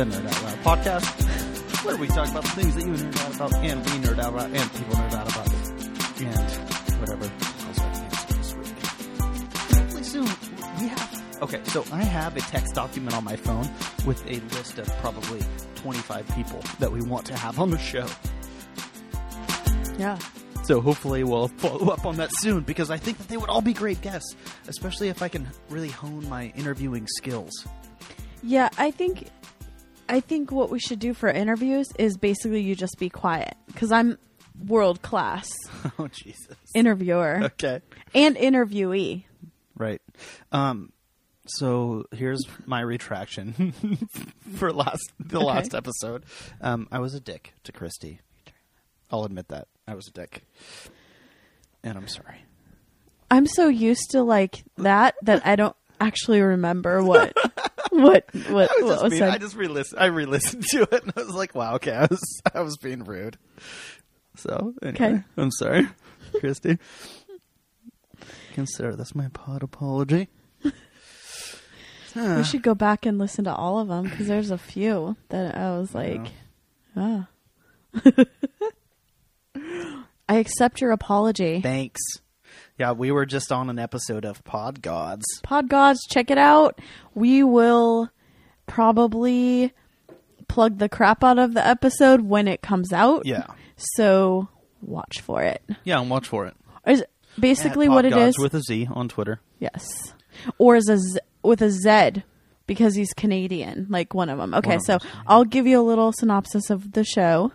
the Nerd Out Loud podcast, where we talk about the things that you nerd out about, and we nerd out about, and people nerd out about, and whatever else I can this week. Hopefully soon we have. Okay, so I have a text document on my phone with a list of probably 25 people that we want to have on the show. Yeah. So hopefully we'll follow up on that soon because I think that they would all be great guests, especially if I can really hone my interviewing skills. Yeah, I think I think what we should do for interviews is basically you just be quiet cuz I'm world class oh Jesus. interviewer Okay. and interviewee. Right. Um so here's my retraction for last the last episode. Um I was a dick to Christy. I'll admit that. I was a dick. And I'm sorry. I'm so used to like that that I don't actually remember what what what, I was what just was being, said. I just re-listened I re-listened to it and I was like, wow, okay, I was I was being rude. So anyway, Okay. I'm sorry, Christy. Consider this my pod apology. we should go back and listen to all of them because there's a few that I was like, ah. I accept your apology. Thanks. Yeah, we were just on an episode of Pod Gods. Pod Gods, check it out. We will probably plug the crap out of the episode when it comes out. Yeah. So watch for it. Yeah, and watch for it. Is basically At what it is. with a Z on Twitter. yes. Or is a Z, with a Z because he's Canadian, like one of them. Okay, of so them's I'll give you a little synopsis of the show.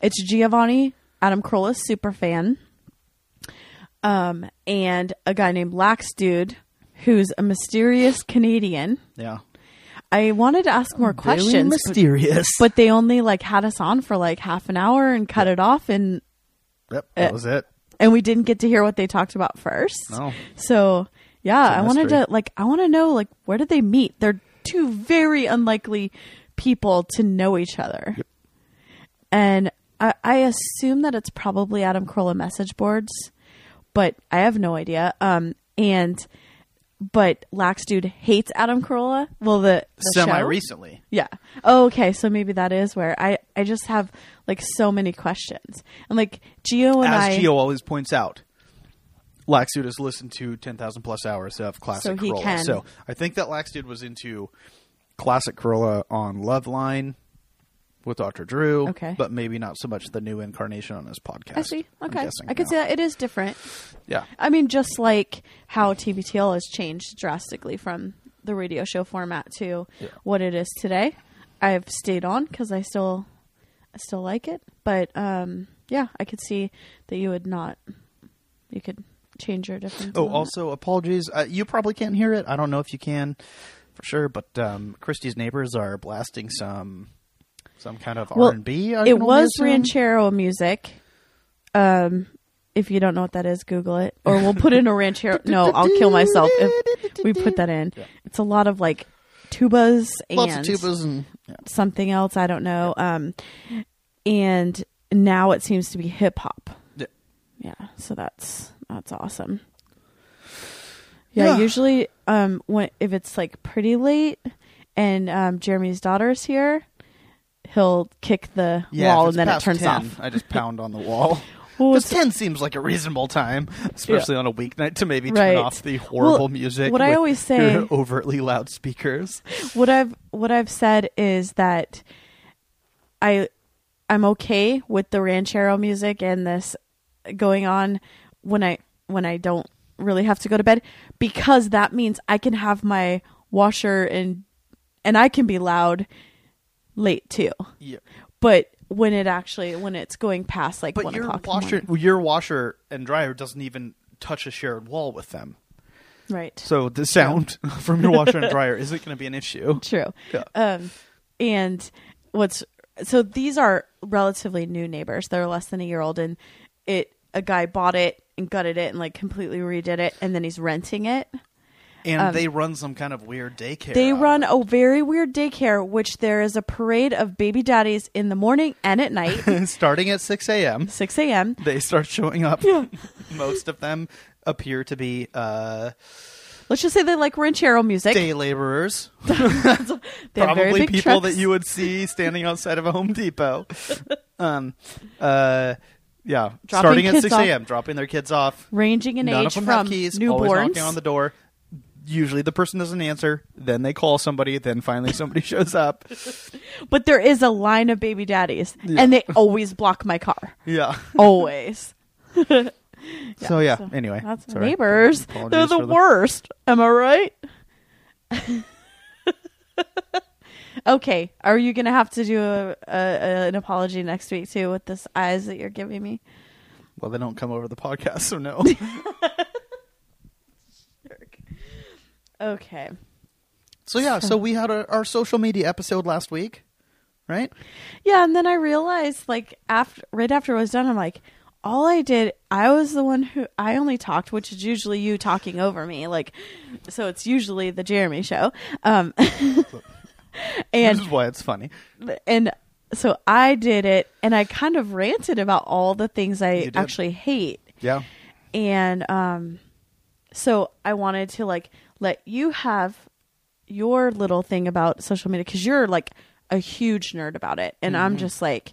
It's Giovanni, Adam Carolla's super fan, um, and a guy named Lax Dude, who's a mysterious Canadian. Yeah. I wanted to ask more Very questions, mysterious. but they only like had us on for like half an hour and cut it off, and yep, that uh, was it. and we didn't get to hear what they talked about first. No. So yeah, I wanted to like I want to know like where did they meet? They're two very unlikely people to know each other, and I, I assume that it's probably Adam Carolla message boards, but I have no idea. Um, and but Lax Dude hates Adam Carolla. Well, the, the Semi show? recently. Yeah. Oh, okay. So maybe that is where I I just have like so many questions and like Geo and As I. Geo always points out, Laxdude has listened to 10,000 plus hours of classic So Carolla. can. So I think that Laxdude was into classic Carolla on Loveline with Dr. Drew. Okay. But maybe not so much the new incarnation on his podcast. I see. Okay, I could now. see that it is different. Yeah. I mean, just like how TBTL has changed drastically from the radio show format to Yeah. what it is today. I've stayed on because I still, I still like it. But um, yeah, I could see that you would not. You could change your difference. Oh, also apologies. Uh, you probably can't hear it. I don't know if you can for sure, but um, Christie's neighbors are blasting some some kind of Well, R and B. it was ranchero music. Um, if you don't know what that is, Google it, or we'll put in a ranchero. no, I'll kill myself if we put that in. Yeah. It's a lot of like tubas and Lots of tubas and yeah. something else. I don't know. Um, and now it seems to be hip hop. Yeah. Yeah, so that's that's awesome. Yeah, Yeah. usually um when if it's like pretty late and um Jeremy's daughter's here, he'll kick the Yeah, if wall it's and then it past turns 10, off. I just pound on the wall. Well, Because it's- ten seems like a reasonable time, especially on a weeknight, to maybe turn Right. off the horrible Well, music. what I with always say- your overtly loud speakers. what I've what I've said is that I I'm okay with the ranchero music and this going on when I when I don't really have to go to bed because that means I can have my washer and and I can be loud late too. Yeah. But when it actually when it's going past like But one your o'clock in the washer, morning. your washer and dryer doesn't even touch a shared wall with them. right? So the sound from your washer and dryer isn't going to be an issue. True. Yeah. Um, and what's so these are relatively new neighbors. They're less than a year old, and it a guy bought it and gutted it and like completely redid it, and then he's renting it. And Um, they run some kind of weird daycare. They run a very weird daycare, which there is a parade of baby daddies in the morning and at night, starting at 6 a.m. 6 a.m. They start showing up. Yeah. Most of them appear to be uh, Let's just say they like ranchero music. day laborers. They have very probably people trucks. that you would see standing outside of a Home Depot. um, uh, yeah, Dropping starting at six a.m., dropping their kids off. ranging in None age from keys. Newborns. knocking on the door. Usually, the person doesn't answer. Then they call somebody. Then finally, somebody shows up. But there is a line of baby daddies, Yeah. and they always block my car. Yeah. Always. so yeah. so anyway, That's sorry. neighbors. Apologies They're the- worst. Am I right? okay. Are you gonna have to do a, a, a- an apology next week too with this eyes that you're giving me? Well, they don't come over the podcast, so no. Okay. so yeah. So we had a, our social media episode last week, right? Yeah, and then I realized like after right after it was done, I'm like, all I did, I was the one who I only talked, which is usually you talking over me. Like, so it's usually the Jeremy show. Um, and this is why it's funny. and so I did it, and I kind of ranted about all the things I actually hate, Yeah. and um, so I wanted to like let you have your little thing about social media because you're like a huge nerd about it, and I'm just like,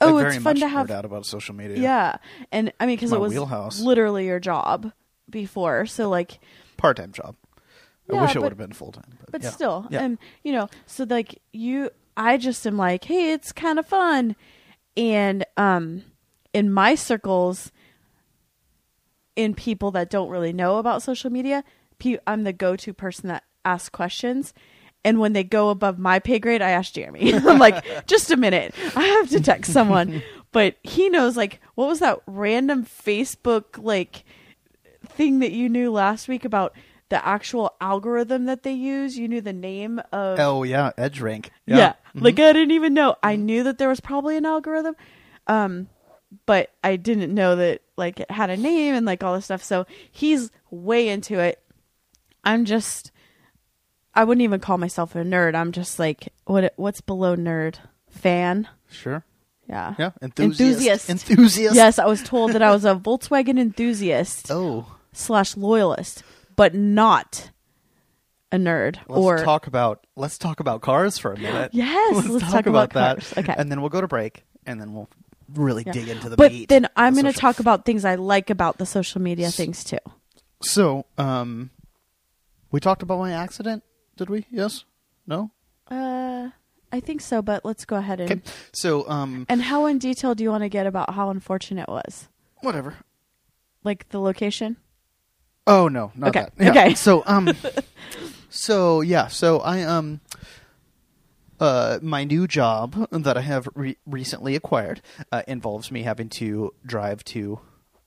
oh, Mm-hmm. It's fun to have, out about social media. yeah, and I mean because it was wheelhouse. literally your job before, so like Part time job. I Yeah, wish it would have been full time. But, but yeah. still Yeah. and you know so like you i just am like hey it's kind of fun and um in my circles in people that don't really know about social media i'm the go-to person that asks questions and when they go above my pay grade i ask jeremy i'm like just a minute i have to text someone but he knows like what was that random facebook like thing that you knew last week about the actual algorithm that they use. You knew the name of Oh yeah, Edge Rank. yeah. Yeah. Mm-hmm. Like I didn't even know. I knew that there was probably an algorithm. Um but I didn't know that like it had a name and like all this stuff. So he's way into it. I'm just I wouldn't even call myself a nerd. I'm just like what what's below nerd? Fan? Sure. Yeah. Yeah. Enthusiast. Enthusiast. Enthusiast. Yes, I was told that I was a Volkswagen enthusiast Oh. slash loyalist, but not a nerd Let's or talk about let's talk about cars for a minute. Yes, let's talk about cars. Okay. And then we'll go to break and then we'll really Yeah. dig into the but meat. then I'm going to social- talk about things I like about the social media things too. So, um we talked about my accident, did we? Yes? No? Uh, I think so, but let's go ahead and. Okay. So, um And how in detail do you want to get about how unfortunate it was? whatever. Like the location? Oh no, not Okay, that. Yeah. okay. So um, so yeah, so I um, uh, my new job that I have re- recently acquired uh, involves me having to drive to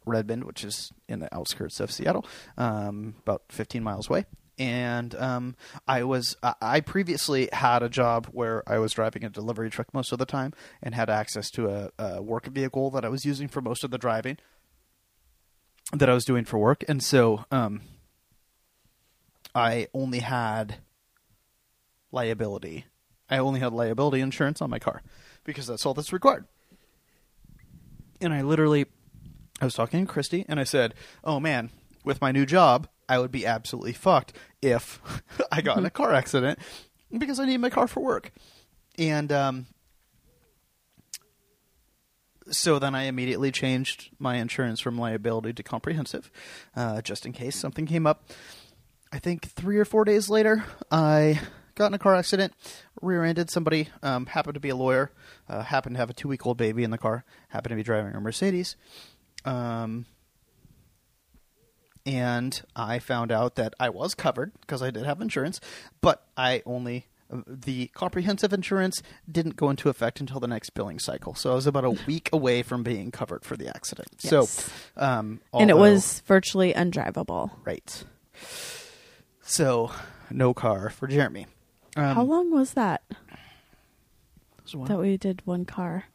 Redmond, which is in the outskirts of Seattle, um, about 15 miles away. And um, I was I- previously had a job where I was driving a delivery truck most of the time and had access to a, a work vehicle that I was using for most of the driving that I was doing for work, and so um, I only had liability. I only had liability insurance on my car because that's all that's required. And I literally, I was talking to Christy, and I said, "Oh man, with my new job, I would be absolutely fucked if I got in a car accident because I need my car for work." And um, so then I immediately changed my insurance from liability to comprehensive, uh, just in case something came up. I think three or four days later, I got in a car accident, rear-ended somebody. Um, happened to be a lawyer. Uh, happened to have a two-week-old baby in the car. Happened to be driving a Mercedes. Um, and I found out that I was covered because I did have insurance, but I only the comprehensive insurance didn't go into effect until the next billing cycle. So I was about a week away from being covered for the accident. Yes. So, um, and it was virtually undrivable. right. So no car for Jeremy. Um, how long was that that we did one car?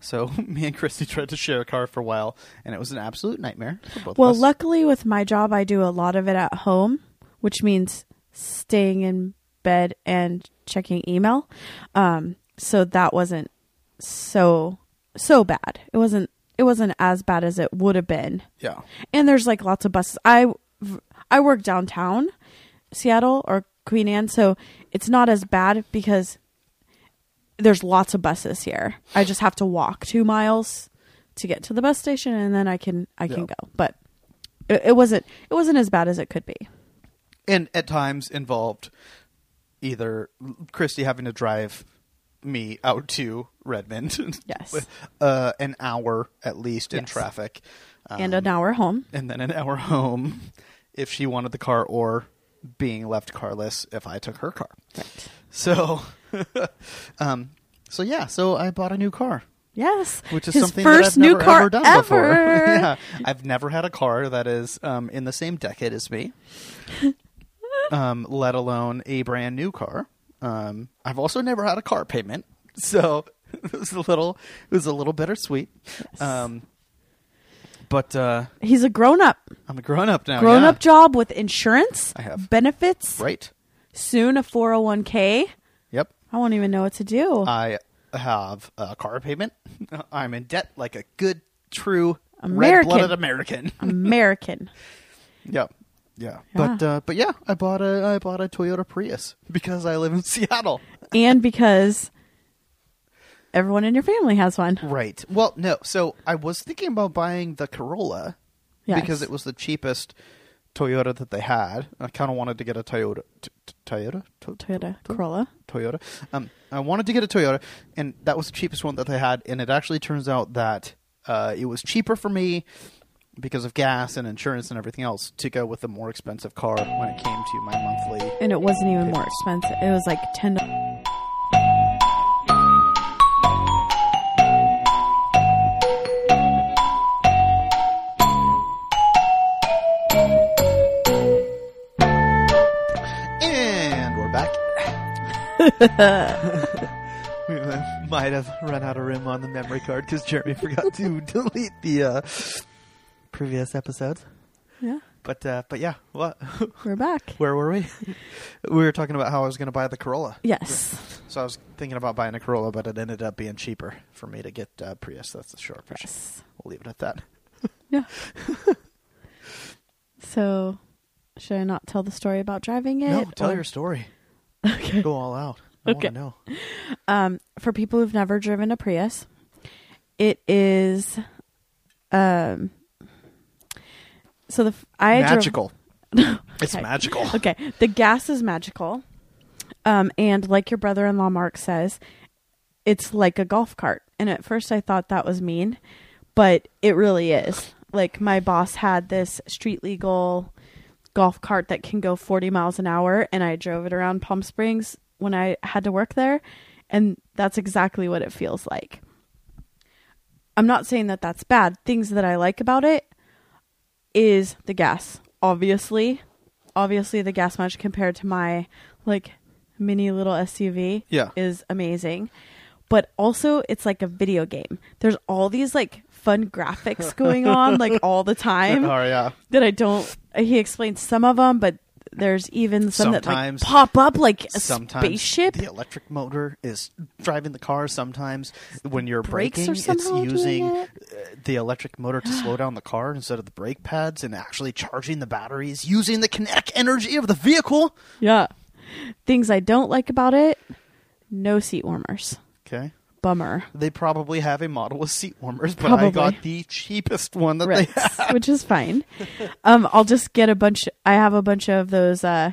So me and Christy tried to share a car for a while, and it was an absolute nightmare for both Well, of us. luckily with my job, I do a lot of it at home, which means staying in bed and checking email. Um, so that wasn't so so bad. It wasn't it wasn't as bad as it would have been. Yeah. And there's like lots of buses. I I work downtown Seattle or Queen Anne, so it's not as bad because there's lots of buses here. I just have to walk 2 miles to get to the bus station and then I can I can Yeah. go. But it, it wasn't it wasn't as bad as it could be. and at times involved either Christy having to drive me out to Redmond, Yes. with uh, an hour at least in Yes. traffic, um, and an hour home. and then an hour home if she wanted the car, or being left carless if I took her car. Right. So, um, so yeah, so I bought a new car. Yes. Which is His something first that I've new never car ever done ever. before. yeah, I've never had a car that is um, in the same decade as me, um, let alone a brand new car. Um, I've also never had a car payment, so it was a little it was a little bittersweet. Yes. Um, but uh, He's a grown up. I'm a grown up now. grown yeah. up job with insurance, I have. benefits, right? Soon a 401k. Yep. I won't even know what to do. I have a car payment. I'm in debt like a good, true, American. red-blooded American. American. Yep. Yeah. But uh, but yeah, I bought a I bought a Toyota Prius because I live in Seattle. and because everyone in your family has one. Right. Well, no. So I was thinking about buying the Corolla Yes. because it was the cheapest Toyota that they had. I kind of wanted to get a Toyota. T- t- Toyota. To- Toyota Corolla. Toyota. Um, I wanted to get a Toyota, and that was the cheapest one that they had. And it actually turns out that uh, it was cheaper for me because of gas and insurance and everything else to go with the more expensive car when it came to my monthly. And it wasn't even more expensive. It was like 10 we might have run out of room on the memory card because Jeremy forgot to delete the uh, previous episodes. Yeah. But uh, but yeah, what? We're back. Where were we? we were talking about how I was going to buy the Corolla. Yes. So I was thinking about buying a Corolla, but it ended up being cheaper for me to get uh, Prius. That's the short version. Yes. We'll leave it at that. Yeah. so, should I not tell the story about driving it? no, tell or- your story. Okay. Go all out. I Okay. want to know. Um, for people who've never driven a Prius, it is, um, so the I drove- magical. It's Okay. magical. okay, the gas is magical, um, and like your brother-in-law Mark says, it's like a golf cart. And at first, I thought that was mean, but it really is. Like my boss had this street legal golf cart that can go 40 miles an hour, and I drove it around Palm Springs when I had to work there, and that's exactly what it feels like. I'm not saying that that's bad. Things that I like about it is the gas. Obviously, obviously the gas mileage compared to my like mini little SUV Yeah. is amazing. But also it's like a video game. There's all these like fun graphics going on like all the time oh yeah. that I don't he explains some of them, but there's even some Sometimes- that like pop up like a sometimes spaceship. the electric motor is driving the car sometimes when you're Brakes braking it's using it. uh, the electric motor to slow down the car instead of the brake pads and actually charging the batteries using the kinetic energy of the vehicle Yeah. Things I don't like about it, no seat warmers. okay Bummer. they probably have a model with seat warmers but i got the cheapest one that Right. they had Which is fine. Um, I'll just get a bunch I have a bunch of those uh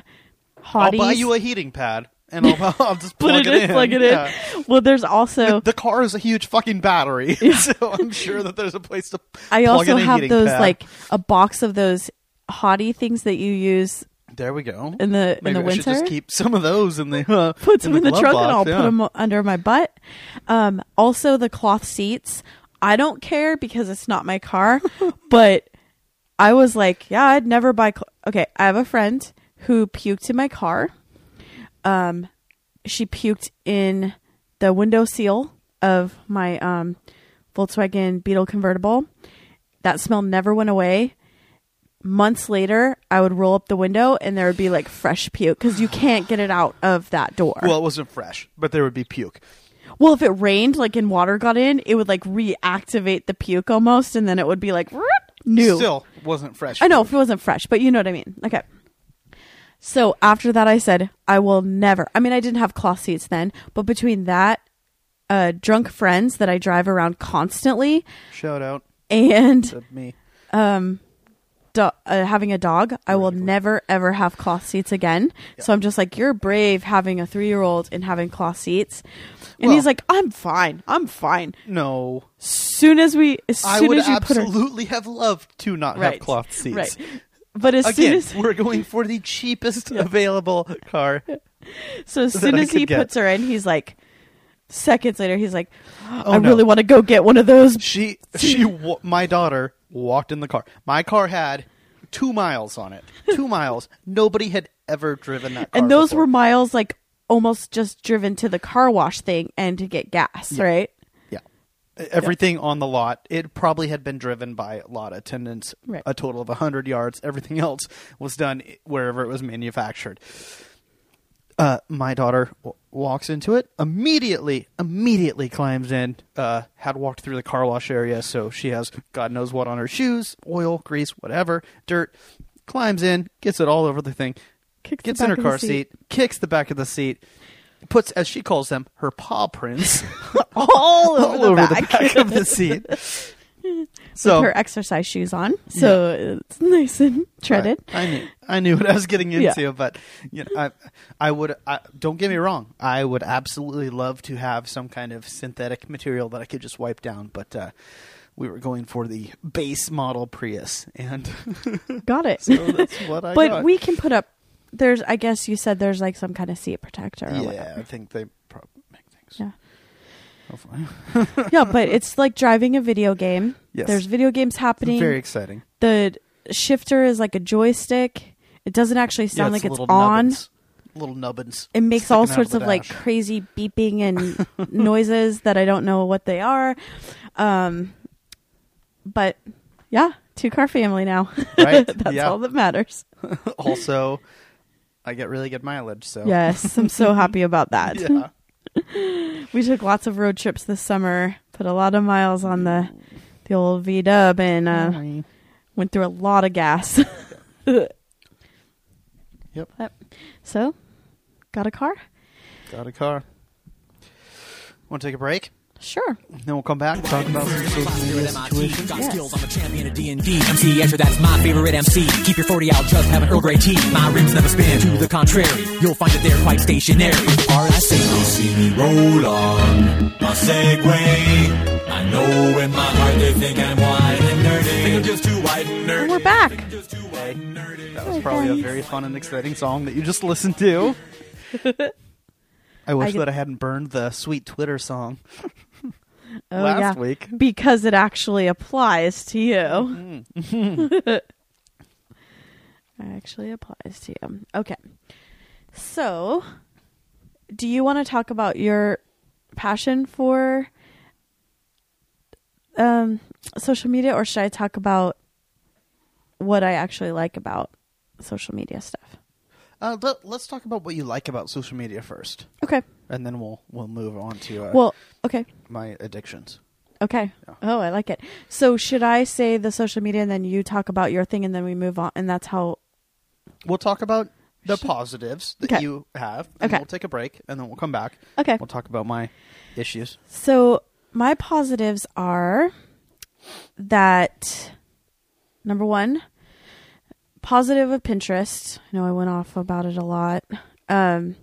i'll buy you a heating pad and i'll, I'll just Put plug it it, in, plug it Yeah. in. Well, there's also the car is a huge fucking battery so i'm sure that there's a place to I also have those pad. like a box of those hottie things that you use there we go in the Maybe in the I should just keep some of those in the uh, put some in the, glove trunk box, and I'll yeah. put them under my butt. Um, also the cloth seats. I don't care because it's not my car, but I was like, yeah, I'd never buy. Cl- okay, I have a friend who puked in my car. Um, she puked in the window seal of my um Volkswagen Beetle convertible. That smell never went away. Months later, I would roll up the window and there would be like fresh puke because you can't get it out of that door. Well, it wasn't fresh, but there would be puke. Well, if it rained, like and water got in, it would like reactivate the puke almost, and then it would be like "Root," new. Still wasn't fresh. I know if it wasn't fresh, but you know what I mean. Okay. So after that, I said I will never. I mean, I didn't have cloth seats then, but between that, uh, drunk friends that I drive around constantly, Shout out and me. um, do- uh, having a dog, I will never ever have cloth seats again. So I'm just like, you're brave having a three year old and having cloth seats. And Well- he's like, I'm fine. I'm fine. No, Soon as we, as I soon would as you put her, absolutely have loved to not have cloth seats. right. But as soon as we're going for the cheapest available car. so as that soon I as he get. puts her in, he's like, seconds later, he's like, Oh, I no. really want to go get one of those. She, she, wa- my daughter walked in the car. My car had two miles on it. Two miles. Nobody had ever driven that car. And those before. were miles like almost just driven to the car wash thing and to get gas, right? Yeah. Everything on the lot, it probably had been driven by lot attendants, Right. a total of 100 yards. Everything else was done wherever it was manufactured. Uh, my daughter w- walks into it, immediately, immediately climbs in. Uh, had walked through the car wash area, so she has God knows what on her shoes, oil, grease, whatever, dirt. Climbs in, gets it all over the thing, Kicks the gets in her back of the car seat, kicks the back of the seat, puts, as she calls them, her paw prints all over, the, over back. the back of the seat. So With her exercise shoes on, so it's nice and treaded. I, I knew I knew what I was getting Yeah. into, but you know, I I would I, don't get me wrong. I would absolutely love to have some kind of synthetic material that I could just wipe down, but uh, we were going for the base model Prius, and Got it. so that's what I but got. we can put up. There's, I guess you said there's like some kind of seat protector. Or yeah, whatever. I think they probably make things. Yeah. Hopefully, yeah, but it's like driving a video game. Yes. There's video games happening. very exciting. the shifter is like a joystick. It doesn't actually sound yeah, like it's little on. nubbins, little nubbins. It makes all sticking out sorts the of like dash. crazy beeping and noises that I don't know what they are. Um, but yeah, two car family now. Right? That's Yeah. all that matters. also, I get really good mileage. So Yes, I'm so happy about that. yeah. We took lots of road trips this summer, put a lot of miles on the the old V Dub, and uh, Hi. went through a lot of gas. Yep. So, got a car? Got a car. Want to take a break? Sure. Then we'll come back and talk about some social media situations. Got Yes. skills, I'm a champion of D&D. MC Escher, that's my favorite MC. Keep your 40 out, just have an Earl Grey tea. My rims never spin. To the contrary, you'll find that they're quite stationary. All I say You see me roll on my Segway. I know in my heart they think I'm white and nerdy. Think I'm just too white and nerdy. And we're back. Just too white and nerdy. That was probably a very fun and exciting song that you just listened to. I wish I get- that I hadn't burned the sweet Twitter song Oh, last yeah. week. Because it actually applies to you. actually applies to you. Okay. So, do you want to talk about your passion for um, social media, or should I talk about what I actually like about social media stuff? Uh, let, let's talk about what you like about social media first, Okay. and then we'll we'll move on to uh, Well, okay. My addictions. Okay. Yeah. Oh, I like it. So, should I say the social media and then you talk about your thing and then we move on? And that's how. We'll talk about the positives that Okay. you have. And Okay. We'll take a break, and then we'll come back. Okay. We'll talk about my issues. So, my positives are that number one, positive of Pinterest. I know I went off about it a lot. Um,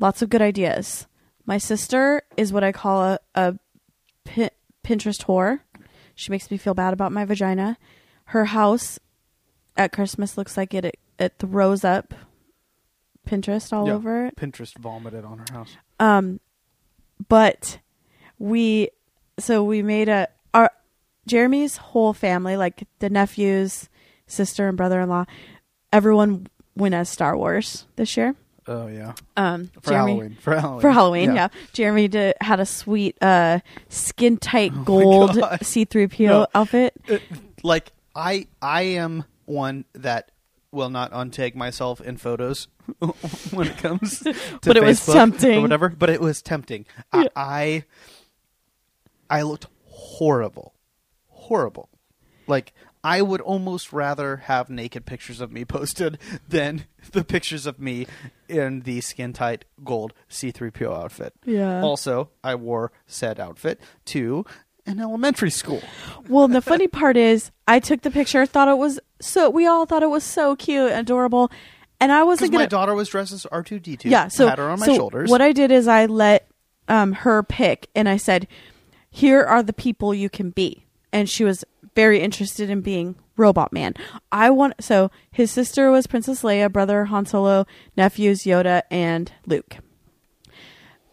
lots of good ideas. My sister is what I call a, a Pin- Pinterest whore. She makes me feel bad about my vagina. Her house at Christmas looks like it it, it throws up Pinterest all Yeah. over it. Pinterest vomited on her house. Um, but we, so we made a our Jeremy's whole family, like the nephews, sister, and brother-in-law, everyone went as Star Wars this year. Oh yeah, Um, for Jeremy, Halloween. For Halloween. for Halloween, yeah. Jeremy did, had a sweet uh, skin tight gold God. C three PO outfit. Uh, like I I am one that will not untag myself in photos when it comes to But it was Facebook tempting. or whatever. But it was tempting. Yeah. I, I I looked horrible, horrible. Like I would almost rather have naked pictures of me posted than the pictures of me in the skin tight gold C3PO outfit. Yeah. Also, I wore said outfit to an elementary school. Well, the funny part is, I took the picture, thought it was so. We all thought it was so cute, and adorable, and I wasn't my gonna. daughter was dressed as R two D two. yeah, so had her on my so shoulders. What I did is I let um, her pick, and I said, "Here are the people you can be," and she was very interested in being Robot Man. I want so his sister was Princess Leia, brother Han Solo, nephews Yoda and Luke.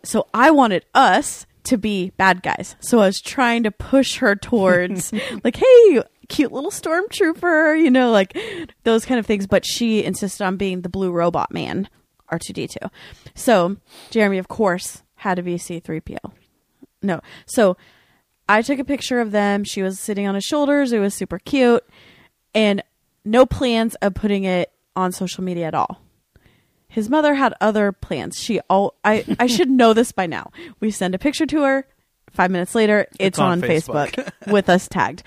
So I wanted us to be bad guys. So I was trying to push her towards like, hey, cute little stormtrooper, you know, like those kind of things. But she insisted on being the blue robot man, R2D2. So Jeremy, of course, had to be C3PO. No. So I took a picture of them. She was sitting on his shoulders. It was super cute. And no plans of putting it on social media at all. His mother had other plans. She all I I should know this by now. We send a picture to her. Five minutes later, it's, on on, Facebook. Facebook, with us tagged.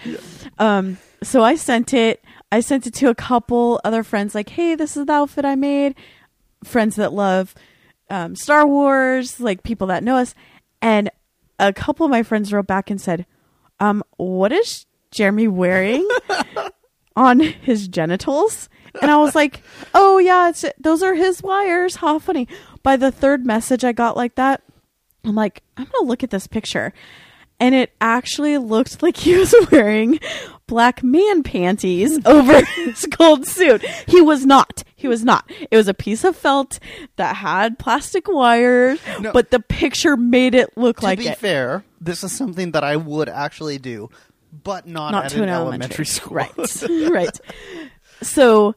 Um, so I sent it. I sent it to a couple other friends. Like, hey, this is the outfit I made. Friends that love um, Star Wars, like people that know us, and a couple of my friends wrote back and said, um, "What is Jeremy wearing on his genitals?" And I was like, "Oh yeah, it's those are his wires." How funny! By the third message I got like that, I'm like, I'm gonna look at this picture, and it actually looked like he was wearing black man panties over his gold suit. He was not. He was not. It was a piece of felt that had plastic wires, No. but the picture made it look to like To be it. fair, this is something that I would actually do, but not, not at to an an elementary, school. Right. right. So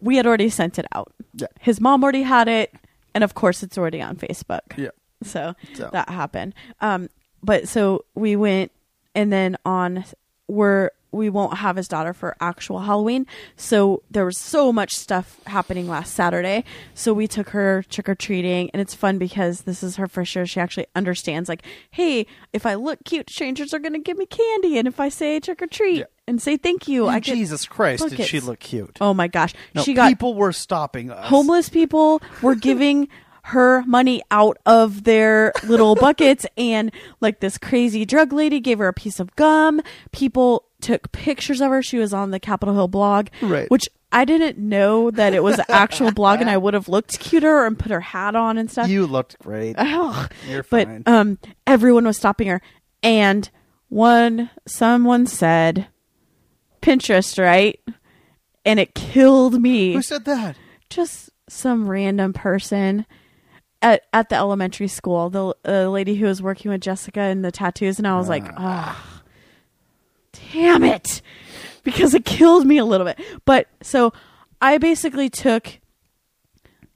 we had already sent it out. Yeah. His mom already had it, and of course it's already on Facebook. Yeah. So, So. that happened. Um, but so we went, and then on we're we won't have his daughter for actual Halloween. So there was so much stuff happening last Saturday. So we took her trick or treating, and it's fun because this is her first year. She actually understands, like, hey, if I look cute, strangers are going to give me candy, and if I say trick or treat Yeah. and say thank you, I Jesus Christ, did she look cute? Oh my gosh, No, she got people were stopping us. homeless people were giving her money out of their little buckets and like this crazy drug lady gave her a piece of gum people took pictures of her she was on the capitol hill blog Right. which i didn't know that it was an actual blog and i would have looked cuter and put her hat on and stuff You looked great. Ugh. You're but um everyone was stopping her and one someone said pinterest right and it killed me Who said that? just some random person at at the elementary school. The uh, lady who was working with Jessica and the tattoos, and I was like, ah, damn it, because it killed me a little bit. But so I basically took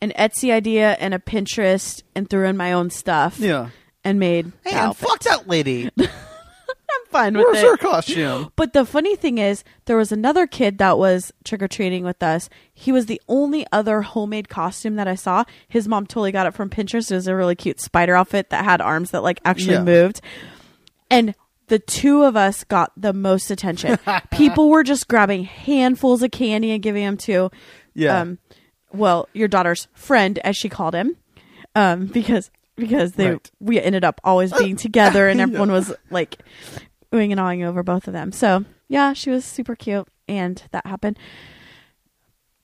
an Etsy idea and a Pinterest and threw in my own stuff. Yeah. And made Hey, the and outfit. fuck that lady. I'm fine with Where's it. her costume? But the funny thing is, there was another kid that was trick or treating with us. He was the only other homemade costume that I saw. His mom totally got it from Pinterest. It was a really cute spider outfit that had arms that like actually Yeah. moved. And the two of us got the most attention. People were just grabbing handfuls of candy and giving them to, Yeah. um, well, your daughter's friend, as she called him, um, because because they Right. we ended up always being together, and everyone was like oohing and awing over both of them. So yeah, she was super cute, and that happened.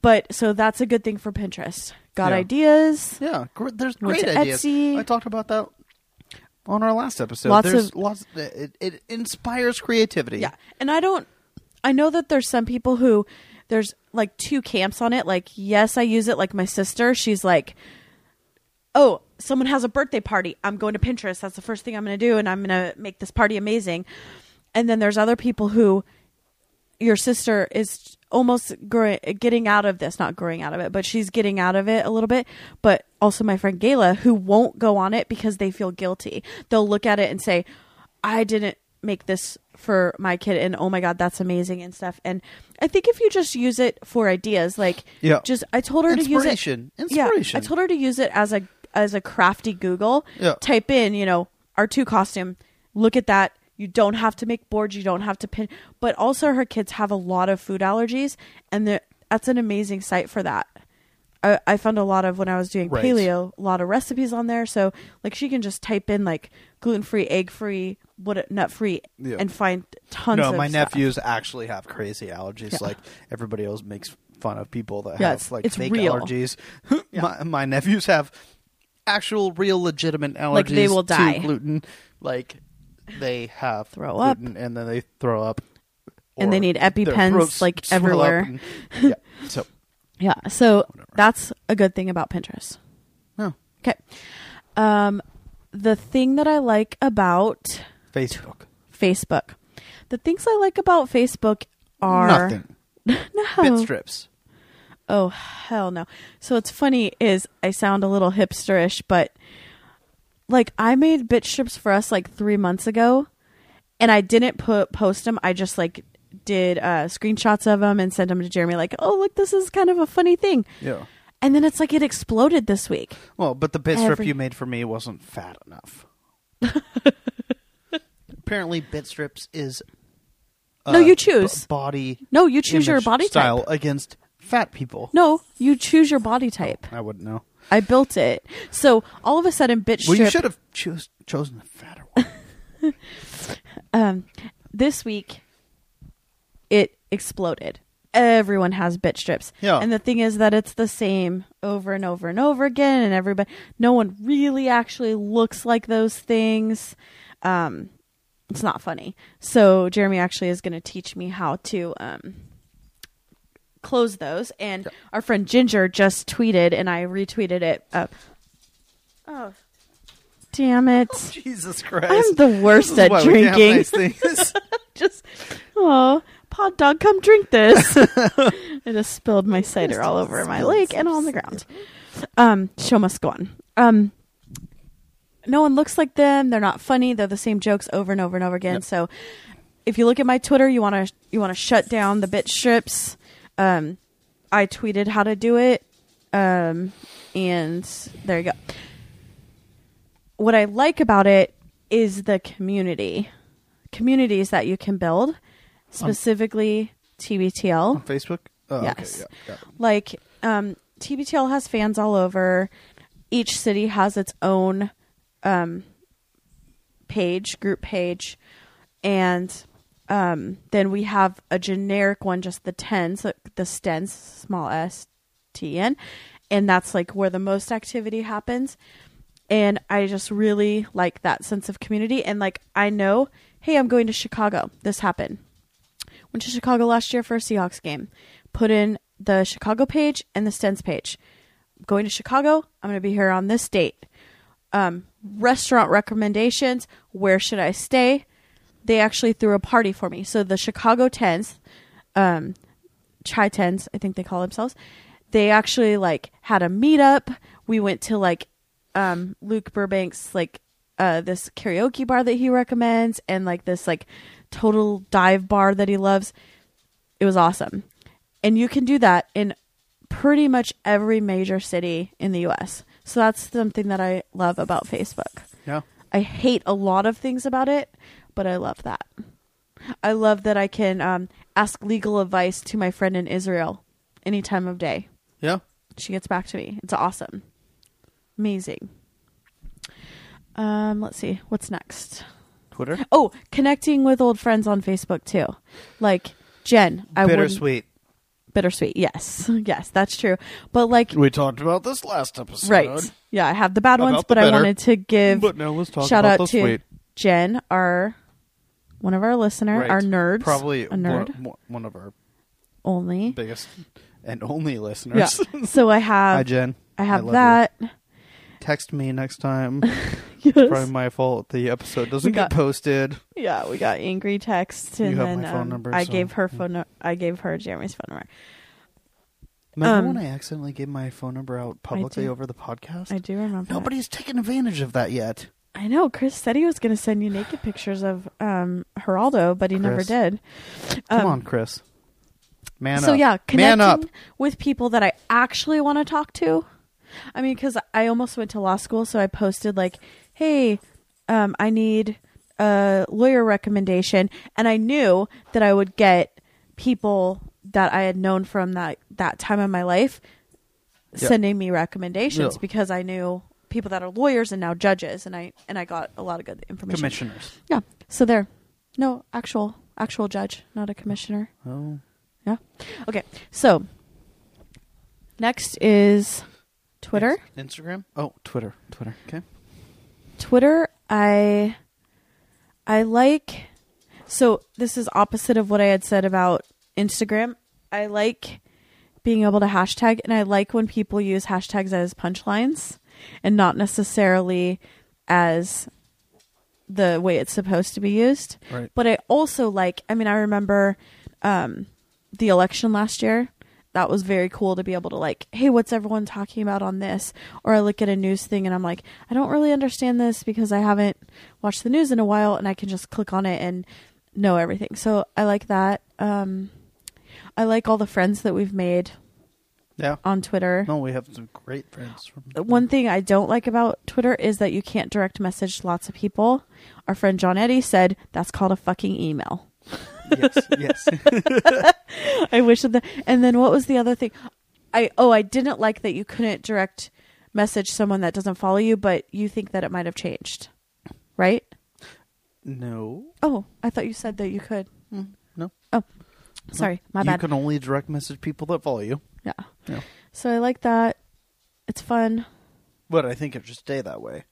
But so that's a good thing for Pinterest. Got Yeah. ideas. Yeah, there's great ideas. Etsy. I talked about that on our last episode. Lots there's of- lots. It, it inspires creativity. Yeah. And I don't I know that there's some people who there's like two camps on it. Like, yes, I use it like my sister. She's like, Oh, someone has a birthday party. I'm going to Pinterest. That's the first thing I'm gonna do and I'm gonna make this party amazing. And then there's other people who your sister is almost growing, getting out of this, not growing out of it, but she's getting out of it a little bit. But also my friend Gayla, who won't go on it because they feel guilty. They'll look at it and say, I didn't make this for my kid and oh my god that's amazing and stuff and i think if you just use it for ideas like Yeah. just i told her to use it Inspiration. Inspiration. yeah i told her to use it as a as a crafty google Yeah. type in you know our two costume look at that you don't have to make boards you don't have to pin but also her kids have a lot of food allergies and that's an amazing site for that I, I found a lot of when I was doing Right. paleo, a lot of recipes on there. So like she can just type in like gluten free, egg free, what nut free, Yeah. and find tons. Of No, of my stuff. nephews actually have crazy allergies. Yeah. Like everybody else makes fun of people that Yeah, have it's- like it's fake real. allergies. my, my nephews have actual, real, legitimate allergies Like, they will to die. gluten. Like they have Throw up. gluten and then they throw up, And they need EpiPens, like, everywhere. and- yeah. So Yeah, so that's a good thing about Pinterest. no Okay, um, the thing that I like about Facebook. Facebook, the things I like about Facebook are Nothing. no Bit strips. Oh hell no. So what's funny is I sound a little hipsterish, but like I made bit strips for us like three months ago, and I didn't put post them. I just like did uh, screenshots of them and sent them to Jeremy. Like, oh look, this is kind of a funny thing. Yeah. And then it's like it exploded this week. Well, but the bit strip you made for me wasn't fat enough. Apparently, bit strips is No, you choose. b- body. No, you choose your image body style type. against fat people. No, you choose your body type. I wouldn't know. I built it. So all of a sudden, bit Well, strip. you should have choose, chosen the fatter one. um, this week it exploded. Everyone has bit strips. Yeah. And the thing is that it's the same over and over and over again and everybody no one really actually looks like those things. Um it's not funny. So Jeremy actually is going to teach me how to um close those and our friend Ginger just tweeted and I retweeted it up. Oh. Damn it. Jesus Christ! I'm the worst This is at why we can't have drinking. nice things. just oh pod dog come drink this. I just spilled my cider all over my lake and on the ground. Um show must go on. Um no one looks like them. They're not funny. They're the same jokes over and over and over again. So if you look at my twitter you want to you want to shut down the bit strips um i tweeted how to do it. Um and there you go. What i like about it is the community. Communities that you can build, specifically TBTL. on Facebook. Oh, Yes. Okay, yeah, yeah. Like um, TBTL has fans all over. Each city has its own um, page, group page, and um, then we have a generic one, just the tens, so the stens, small s, t n, and that's like where the most activity happens. And I just really like that sense of community. And like I know, hey, I'm going to Chicago. This happened. Went to Chicago last year for a Seahawks game. Put in the Chicago page and the Stens page. Going to Chicago. I'm going to be here on this date. Um, restaurant recommendations. Where should I stay? They actually threw a party for me. So the Chicago Tens, um, Chai Tens, I think they call themselves. They actually like had a meetup. We went to like um, Luke Burbank's like uh, this karaoke bar that he recommends, and like this like total dive bar that he loves. It was awesome, and you can do that in pretty much every major city in the U.S. So that's something that I love about Facebook. Yeah. I hate a lot of things about it, but I love that. I love that I can um, ask legal advice to my friend in Israel any time of day. Yeah. She gets back to me. It's awesome. Amazing. Um, let's see. What's next? Twitter. Oh, connecting with old friends on Facebook too. Like Jen, I wouldn't- Bittersweet. Bittersweet. Yes. Yes, that's true. But like We talked about this last episode. right. Yeah, I have the bad ones, the but I bitter. wanted to give But now let's talk shout about out the to sweet. Jen, our one of our listener, Right. our nerds. Probably a nerd One, one of our only. biggest and only listeners. Yeah. listeners. so I have Hi, Jen. I have love that. Text me next time. Yes. Probably my fault. The episode doesn't got- get posted. Yeah, we got angry texts, You and have then my phone um, number, I so- gave her phone. No- I gave her Jeremy's phone number. Remember Um, when I accidentally gave my phone number out publicly over the podcast? I do remember. that. Nobody's taken advantage of that yet. I know Chris said he was going to send you naked pictures of um Geraldo, but he never Chris. did. Come Um, on, Chris. Man so up. yeah, Man connecting up. with people that I actually want to talk to. I mean, because I almost went to law school, so I posted like, "Hey, um, I need a lawyer recommendation," and I knew that I would get people that I had known from that that time in my life Yeah. sending me recommendations Yeah. because I knew people that are lawyers and now judges, and I and I got a lot of good information. Commissioners. Yeah. So there, no actual actual judge, not a commissioner. Oh. Yeah. Okay. So next is Twitter. Instagram? Oh, Twitter. Twitter. Okay. Twitter, I I like so this is opposite of what I had said about Instagram. I like being able to hashtag and I like when people use hashtags as punchlines and not necessarily as the way it's supposed to be used. Right. But I also like I mean I remember um the election last year. That was very cool to be able to like, hey, what's everyone talking about on this? Or I look at a news thing and I'm like, I don't really understand this because I haven't watched the news in a while and I can just click on it and know everything. So I like that. Um I like all the friends that we've made Yeah. on Twitter. No, we have some great friends from One thing I don't like about Twitter is that you can't direct message lots of people. Our friend John Eddie said that's called a fucking email. Yes, yes. I wish that. And then what was the other thing? I oh I didn't like that you couldn't direct message someone that doesn't follow you, but you think that it might have changed, right? no. Oh, I thought you said that you could. Mm. No. Oh, sorry, my you bad. You can only direct message people that follow you. yeah. Yeah. So I like that. It's fun. But I think it should stay that way.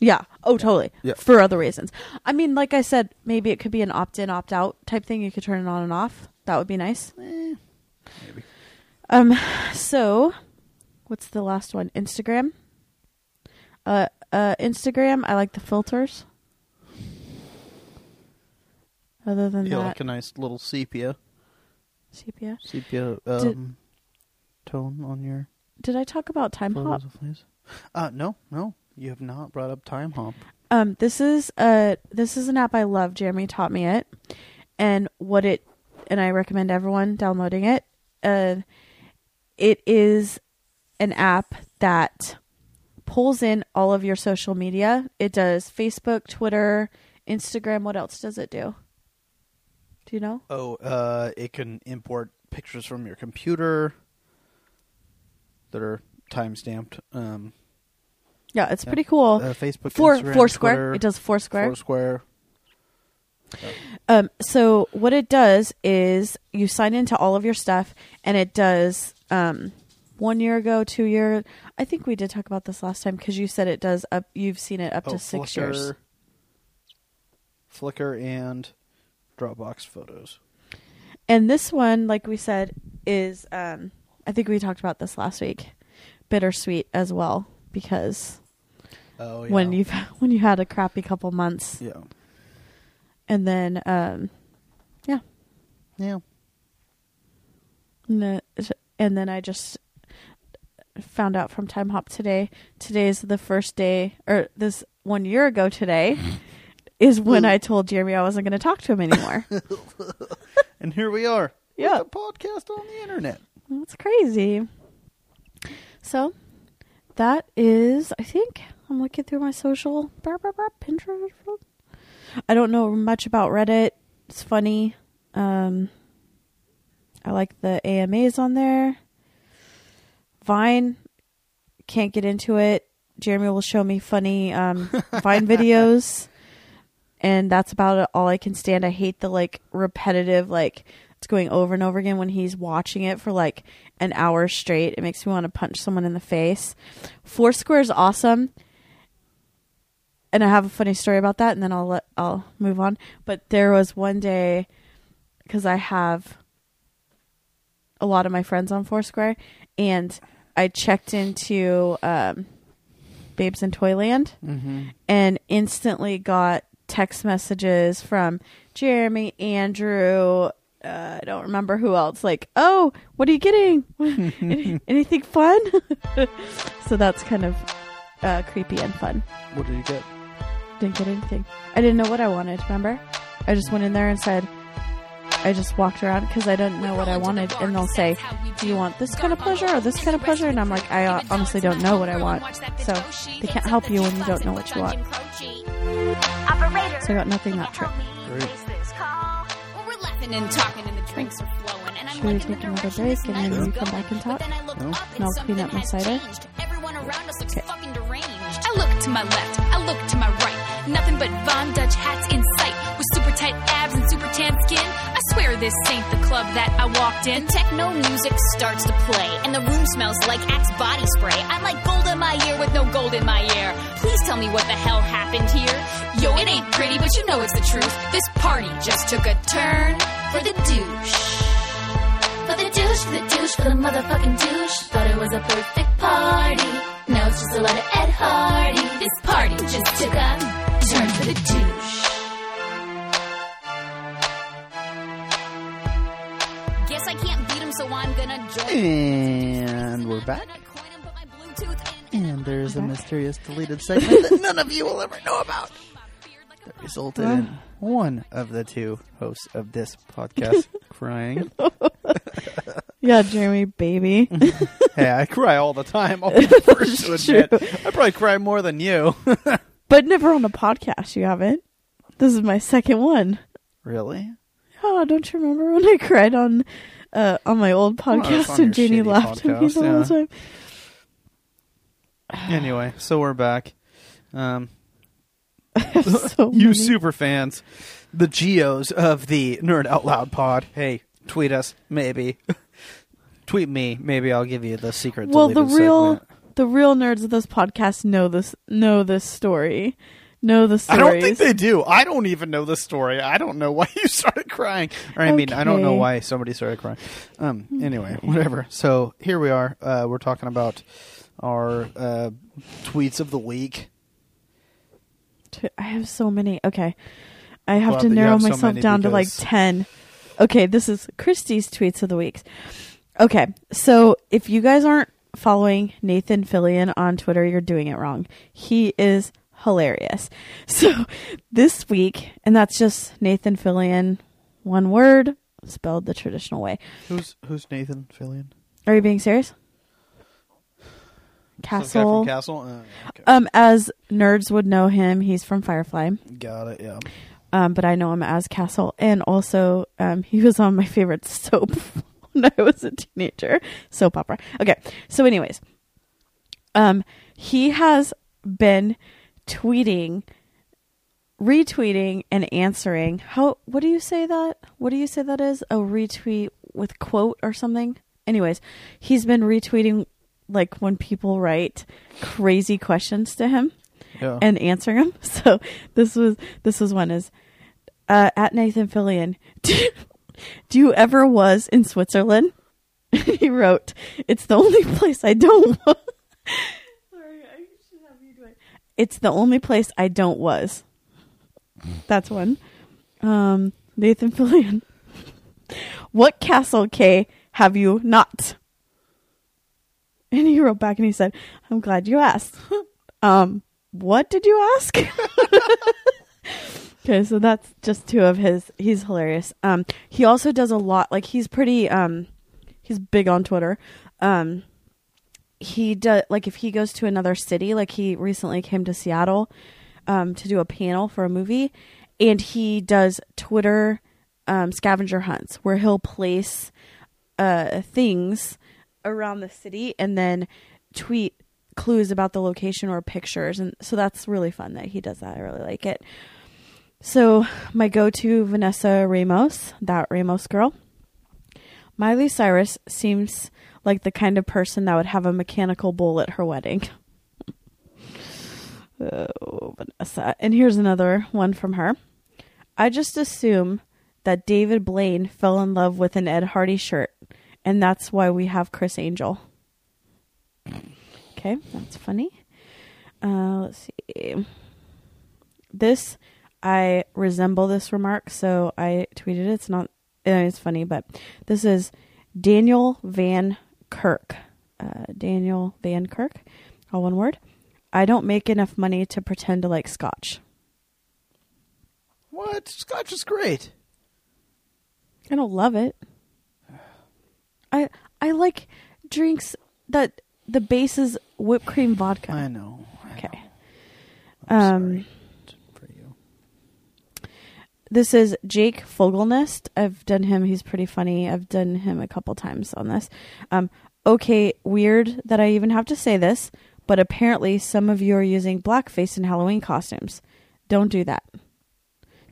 Yeah. Oh, totally. Yeah. For other reasons. I mean, like I said, maybe it could be an opt-in, opt-out type thing. You could turn it on and off. That would be nice. Eh, maybe. Um. So, what's the last one? Instagram. Uh. Uh. Instagram. I like the filters. Other than You that, like a nice little sepia, sepia. sepia um, tone on your Did I talk about Timehop? please. Uh, no, no, you have not brought up Timehop. Um, this is a this is an app I love. Jeremy taught me it, and what it and I recommend everyone downloading it. Uh, it is an app that pulls in all of your social media. It does Facebook, Twitter, Instagram. What else does it do? Do you know? Oh, uh, it can import pictures from your computer that are time stamped. Um, Yeah, it's Yeah. pretty cool. uh, Facebook, Four Instagram, Foursquare. Twitter, It does Foursquare. Foursquare. Um, so what it does is you sign into all of your stuff, and it does um, one year ago, two year. I think we did talk about this last time because you said it does up. You've seen it up Oh, to six Flickr, years. Flickr and Dropbox photos. And this one, like we said, is um, I think we talked about this last week. Bittersweet as well because Oh, yeah. when you've when you had a crappy couple months, yeah, and then um, yeah, And, uh, and then I just found out from Timehop today. Today is the first day, or this one year ago today, is when I told Jeremy I wasn't going to talk to him anymore. and here we are. Yeah. podcast on the internet. That's crazy. So that is, I think, I'm looking through my social, brr, Pinterest. I don't know much about Reddit. It's funny. Um, I like the AMAs on there. Vine, can't get into it. Jeremy will show me funny um, Vine videos, and that's about all I can stand. I hate the like repetitive, like it's going over and over again when he's watching it for like an hour straight. It makes me want to punch someone in the face. Foursquare is awesome, and I have a funny story about that, and then I'll let I'll move on. But there was one day because I have a lot of my friends on Foursquare, and I checked into um, Babes in Toyland Mm-hmm. and instantly got text messages from Jeremy, Andrew. Uh, I don't remember who else. Like, oh, what are you getting? Any- Anything fun? so that's kind of uh, creepy and fun. What did you get? Didn't get anything. I didn't know what I wanted. Remember? I just went in there and said. I just walked around because I didn't know what I wanted, and they'll say, "Do you want this kind of pleasure or this kind of pleasure?" And I'm like, I uh, honestly don't know what I want, so they can't help you when you don't know what you want. So I got nothing that trip. Great. Well, and talking and the drinks are flowing. And I'm Should we like, take another break and then Sure. we come back and talk? Then I look No. up And I'll clean up my something cider. has changed. Everyone around us looks Okay. fucking deranged. I look to my left, I look to my right. Nothing but Von Dutch hats in sight. With super tight abs and super tan skin. Swear this ain't the club that I walked in. The techno music starts to play. And the room smells like Axe body spray. I'm like gold in my ear with no gold in my ear. Please tell me what the hell happened here. Yo, it ain't pretty, but you know it's the truth. This party just took a turn for the douche. For the douche, for the douche, for the motherfucking douche. Thought it was a perfect party. Now it's just a lot of Ed Hardy. This party just took a turn for the douche. And we're back. Coin him, put my Bluetooth in, And there's a mysterious deleted segment that none of you will ever know about. That resulted in one of the two hosts of this podcast crying. Yeah, Jeremy, baby. Hey, I cry all the time. I'll be the first to admit. I probably cry more than you. but never on a podcast. You haven't. This is my second one. really? Oh, don't you remember when I cried on uh, on my old podcast on and Janie laughed at me podcast, the whole time? Anyway, so we're back. Um, so you many- super fans, the geos of the Nerd Out Loud pod. Hey, tweet us, maybe. tweet me, maybe I'll give you the secret. well, the real segment. the real nerds of this podcast know this know this story, know the story. I don't think they do. I don't even know the story. I don't know why you started crying. Or I mean, I don't know why somebody started crying. Um. Anyway, whatever. So here we are. Uh, we're talking about our uh, tweets of the week. I have so many. Okay, I have Glad to narrow have myself many down to like ten. Okay, this is Christie's tweets of the weeks. Okay, so if you guys aren't following Nathan Fillion on Twitter, you're doing it wrong. He is hilarious. So this week, and that's just Nathan Fillion, one word spelled the traditional way. Who's Who's Nathan Fillion? Are you being serious? Castle. from Castle. Uh, okay. Um, as nerds would know him, he's from Firefly. Got it. Yeah. um, but I know him as Castle, and also um, he was on my favorite soap when I was a teenager, soap opera. Okay, so anyways, um, he has been tweeting, retweeting, and answering. How? What do you say that? What do you say that is? A retweet with quote or something? Anyways, he's been retweeting like when people write crazy questions to him Yeah. and answering them. So this was this was one is uh, at Nathan Fillion. Do, do you ever was in Switzerland? he wrote, "It's the only place I don't." wa-" Sorry, I should have you do it. It's the only place I don't was. That's one. Um, Nathan Fillion. what castle K have you not? And he wrote back and he said, "I'm glad you asked." um, what did you ask? okay, so that's just two of his. He's hilarious. Um, he also does a lot. Like he's pretty. Um, he's big on Twitter. Um, he does like if he goes to another city. Like he recently came to Seattle, um, to do a panel for a movie, and he does Twitter um, scavenger hunts where he'll place uh things around the city and then tweet clues about the location or pictures and so that's really fun that he does that i really like it so my go-to vanessa ramos that ramos girl miley cyrus seems like the kind of person that would have a mechanical bull at her wedding oh vanessa and here's another one from her i just assume that david blaine fell in love with an ed hardy shirt and that's why we have criss angel Okay, that's funny. Uh, let's see. This I resemble this remark, so I tweeted it. It's not. uh, It's funny, but this is Daniel Van Kirk. Uh, Daniel Van Kirk, all one word. I don't make enough money to pretend to like Scotch. What? Scotch is great. I don't love it. I I like drinks that the base is whipped cream vodka. I know. I Okay. know. Um, sorry. This is Jake Fogelnest. I've done him. He's pretty funny. I've done him a couple times on this. Um, okay, weird that I even have to say this, but apparently some of you are using blackface in Halloween costumes. Don't do that.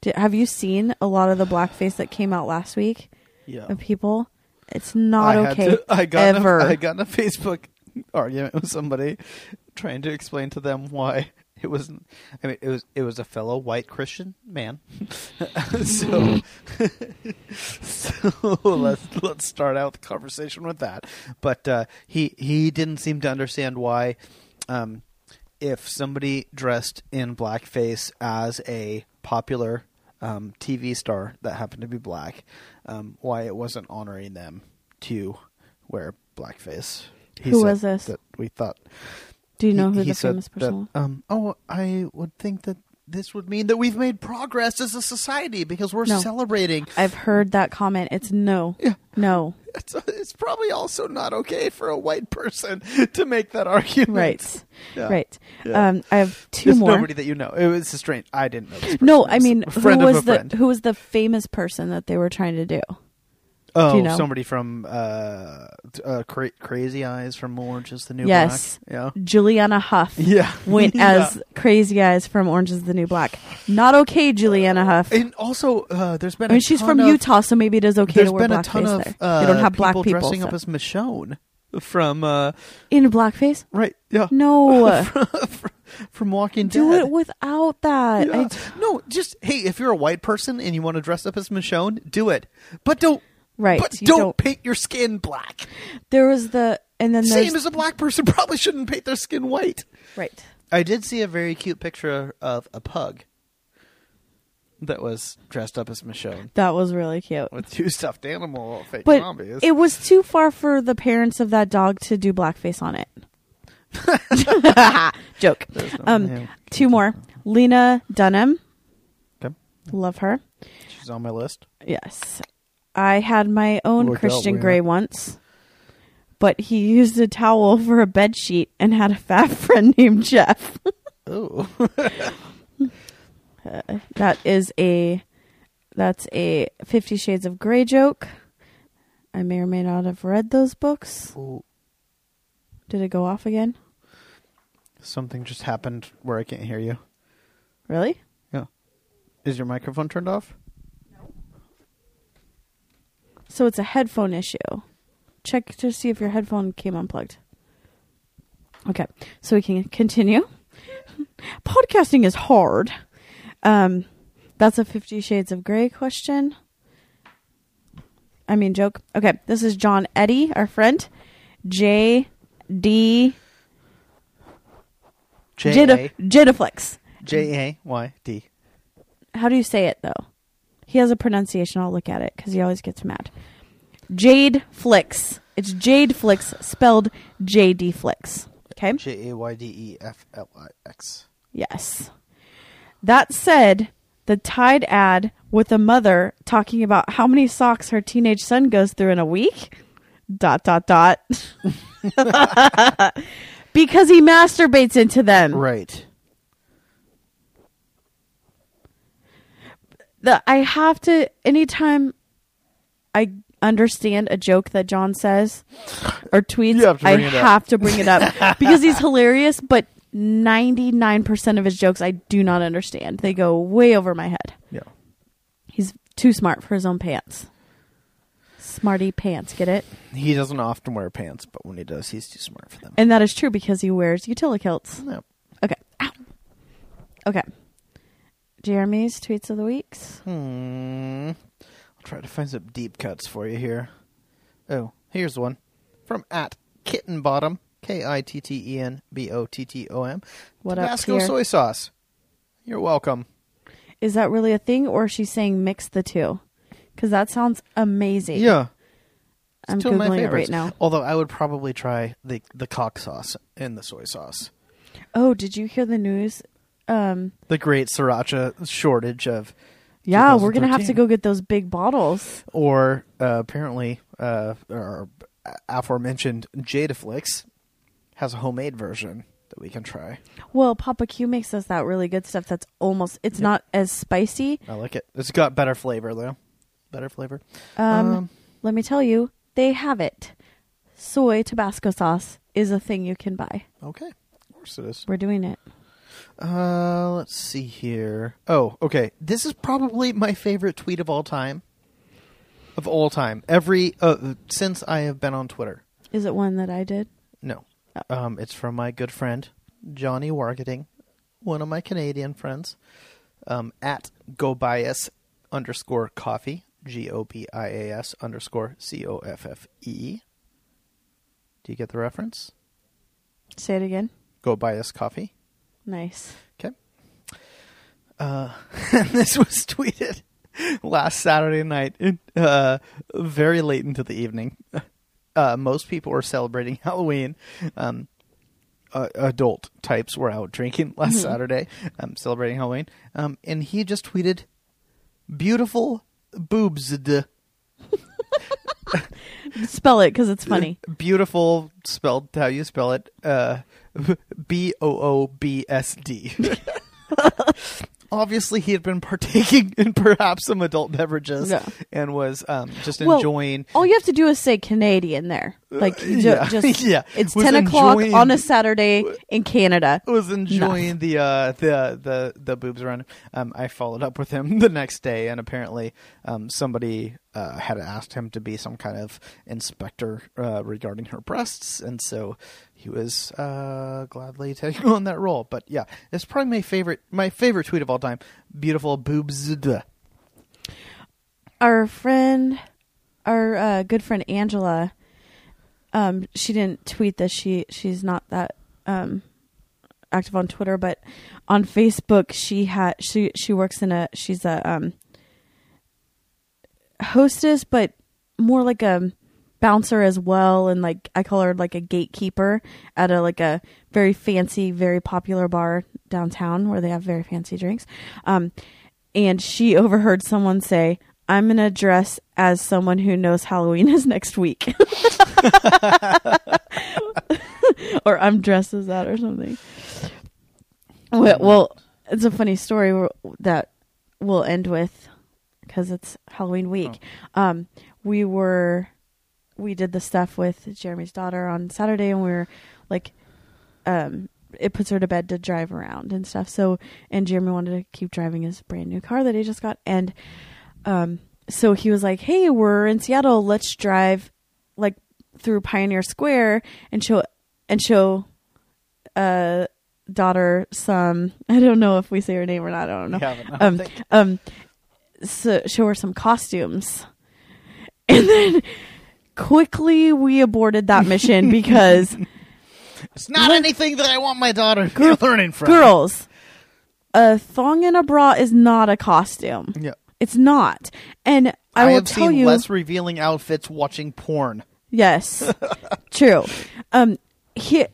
Did, have you seen a lot of the blackface that came out last week Yeah. of people? It's not I okay to- I got ever. In a, I got in a Facebook argument with somebody trying to explain to them why it was. I mean, it was it was a fellow white Christian man. so, so let's let's start out the conversation with that. But uh, he he didn't seem to understand why. Um, if somebody dressed in blackface as a popular um, TV star that happened to be black, um, why it wasn't honoring them to wear blackface. He Who was this? That we thought. Do you know he- who the famous person was? that, um, oh, I would think that this would mean that we've made progress as a society because we're No. celebrating. I've heard that comment. It's no. Yeah. No. It's, it's probably also not okay for a white person to make that argument. Right. Yeah. Right. Yeah. Um, I have two It's more. nobody that you know. It was a strange. I didn't know. This No. I mean, who friend was of a the friend. who was the famous person that they were trying to do? Oh, you know? somebody from uh, uh, Cra- Crazy Eyes from Orange is the New Yes. Black. Julianne Hough Yeah. went Yeah. as Crazy Eyes from Orange Is the New Black. Not okay, Julianne Hough. And also, uh, there's been. I mean, a she's from of- Utah, so maybe it is okay to wear black. There's been a blackface ton of there. uh, they don't have black people people dressing up as Michonne from uh, in blackface. right. Yeah. No, from Walking do Dead. it without that. Yeah. I- no, just hey, if you're a white person and you want to dress up as Michonne, do it. But don't. Right. But don't, don't. paint your skin black. There was the and then there's Same as a black person probably shouldn't paint their skin white. right. I did see a very cute picture of a pug that was dressed up as Michonne That was really cute. with two stuffed animal fake But zombies. it was too far for the parents of that dog to do blackface on it. Joke. No- Um, yeah. two more. Lena Dunham. Okay. Love her. She's on my list. Yes. I had my own Look Christian. Grey once, but he used a towel for a bed sheet and had a fat friend named Jeff. Oh, That is a that's a 50 Shades of Grey joke. I may or may not have read those books. Did it go off again? something just happened where I can't hear you. Really? Yeah. Is your microphone turned off? So it's a headphone issue. Check to see if your headphone came unplugged. Okay, so we can continue. Podcasting is hard. Um, that's a Fifty Shades of Grey question. I mean, joke. Okay, this is John Eddy, our friend. J D J A Jidaflex. J A Y D. How do you say it though? He has a pronunciation. I'll look at it because he always gets mad. Jade Flicks. It's Jade Flicks spelled J D Flicks. Okay. J A Y D E F L I X. Yes. That said, the Tide ad with a mother talking about how many socks her teenage son goes through in a week. Dot dot dot. because he masturbates into them. Right. The I have to anytime I understand a joke that John says or tweets, have I bring it up. have to bring it up because he's hilarious, but 99% of his jokes I do not understand. They go way over my head. Yeah. He's too smart for his own pants. Smarty pants, get it? He doesn't often wear pants, but when he does, he's too smart for them. And that is true because he wears utility kilts. No. Okay. Ow. Okay. Jeremy's tweets of the weeks. Hmm. I'll try to find some deep cuts for you here. Oh, here's one from at Kitten Bottom. K I T T E N B O T T O M. What up, Tabasco Pierre? soy sauce. You're welcome. Is that really a thing, or is she saying mix the two? Because that sounds amazing. Yeah. It's I'm two of my googling it right now. Although I would probably try the the cock sauce and the soy sauce. Oh, did you hear the news? Um, The great sriracha shortage of Yeah, we're gonna have to go get those big bottles. Or uh, apparently, uh, our aforementioned Jadaflix has a homemade version that we can try. Well, Papa Q makes us that really good stuff. That's almost. It's not as spicy. I like it. It's got better flavor though. Better flavor. Um, Um, let me tell you, they have it. Soy Tabasco sauce is a thing you can buy. Okay, of course it is. We're doing it. Uh, let's see here. Oh, okay. This is probably my favorite tweet of all time. Of all time, every uh, since I have been on Twitter. Is it one that I did? No, um, it's from my good friend Johnny Wargeting, one of my Canadian friends. Um, at gobias underscore coffee G O B I A S underscore C O F F E. Do you get the reference? Say it again. Gobias coffee. Nice. Okay. Uh, this was tweeted last Saturday night, uh, very late into the evening. Uh, most people were celebrating Halloween. Um, uh, adult types were out drinking last Saturday, um, celebrating Halloween. Um, and he just tweeted, "Beautiful boobs." Spell it because it's funny. Beautiful spelled how you spell it. Uh, B O O B S D. Obviously, he had been partaking in perhaps some adult beverages Yeah. and was um, just Well, enjoying. All you have to do is say Canadian there. Like ju- yeah. just Yeah. It's Was ten o'clock enjoying- on a Saturday in Canada. was enjoying the uh, the the the boobs run. Um, I followed up with him the next day, and apparently, um, somebody uh, had asked him to be some kind of inspector uh, regarding her breasts, and so he was uh, gladly taking on that role. But yeah, it's probably my favorite my favorite tweet of all time. Beautiful boobs. Our friend, our uh, good friend Angela, um, she didn't tweet this. She she's not that um, active on Twitter, but on Facebook she had she she works in a she's a um, hostess, but more like a bouncer as well, and like I call her like a gatekeeper at a like a very fancy, very popular bar downtown where they have very fancy drinks. Um, and she overheard someone say, "I'm gonna dress as someone who knows Halloween is next week," or "I'm dressed as that" or something. Well, well it's a funny story that we'll end with because it's Halloween week. Um, we were we did the stuff with Jeremy's daughter on Saturday, and we were like, um, it puts her to bed to drive around and stuff. So, and Jeremy wanted to keep driving his brand new car that he just got, and um, so he was like, "Hey, we're in Seattle. Let's drive like through Pioneer Square and show and show uh daughter some. I don't know if we say her name or not. I don't know. Yeah, I don't um, think- um, so show her some costumes, and then quickly we aborted that mission because It's not anything that I want my daughter learning from. girls, a thong and a bra is not a costume. Yeah. It's not, and I, I, will have tell seen you. less revealing outfits watching porn. Yes, true. Um, he,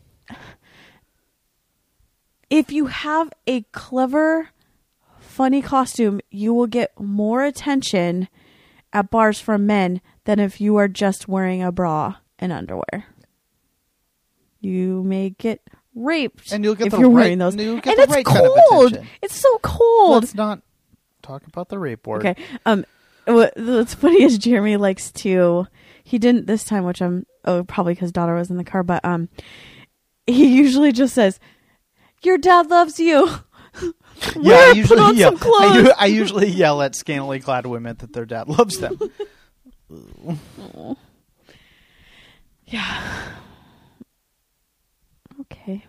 if you have a clever, funny costume, you will get more attention at bars from men than if you are just wearing a bra and underwear. You may get raped, And you'll get if the you're right- wearing those. and it's right kind of cold. it's so cold. Let's not talk about the rape word. Okay. Um, what, what's funny is Jeremy likes to. He didn't this time, which I'm oh probably because daughter was in the car, but um, he usually just says, "Your dad loves you." Yeah, Wear- I usually, put on yeah, some clothes. I, I usually yell at scantily clad women that their dad loves them. yeah. Okay.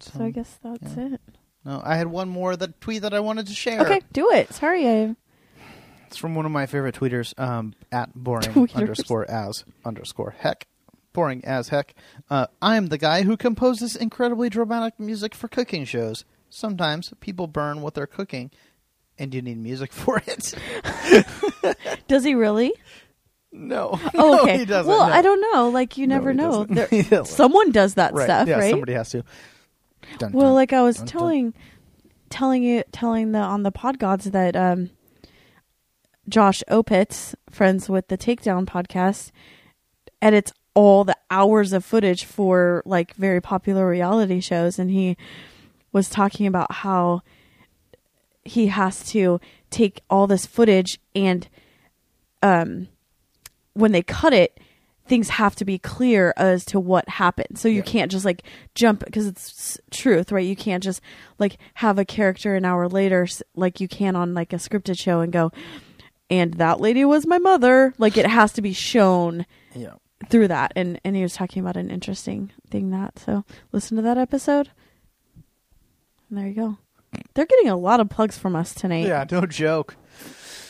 So, So, I guess that's it. no, I had one more that tweet that I wanted to share. Okay, do it. Sorry, I. It's from one of my favorite tweeters, um, at boring Tweeters. underscore as underscore heck. Boring as heck. Uh, I'm the guy who composes incredibly dramatic music for cooking shows. Sometimes people burn what they're cooking, and you need music for it. Does he really? No. Oh, No, okay. he doesn't. well, no. I don't know. Like you never he know. There- someone does that right. stuff, yeah, right? somebody has to. Dun, Well, dun, like I was dun, dun. telling, telling you, telling the on the pod gods that um, Josh Opitz, friends with the Takedown podcast, edits all the hours of footage for like very popular reality shows and he was talking about how he has to take all this footage and um when they cut it things have to be clear as to what happened. So you can't just like jump because it's truth right? You can't just like have a character an hour later like you can on like a scripted show and go and that lady was my mother. Like it has to be shown Yeah. through that. And and he was talking about an interesting thing that. So listen to that episode. And there you go. They're getting a lot of plugs from us tonight. Yeah, no joke.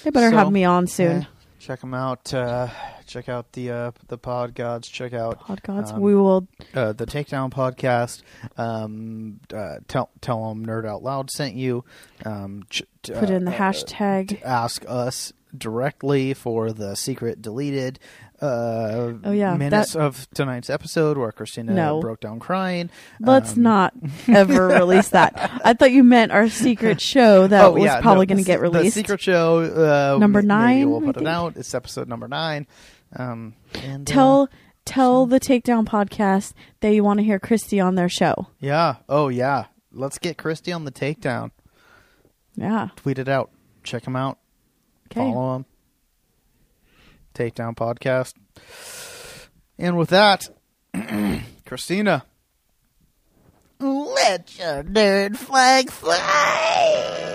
they better So, have me on soon. Yeah, check them out. Uh, check out the uh, the pod gods. Check out pod gods um, we will uh, the Takedown podcast. Um, uh, tell tell them Nerd Out Loud sent you. Um, ch- put in the uh, hashtag ask us directly for the secret deleted uh, Oh, yeah, minutes that- of tonight's episode where Christina No. broke down crying. let's Um, not ever release that i thought you meant our secret show that oh, was yeah, probably no, going to get released The secret show uh, Number nine, We'll put it out. It's episode number nine. Um, and, uh, tell tell the takedown podcast that you want to hear christy on their show yeah. Oh yeah. Let's get Christy on the takedown. yeah Tweet it out. Check him out. okay Follow him. Takedown podcast. And with that, Christina. Let your nerd flag fly.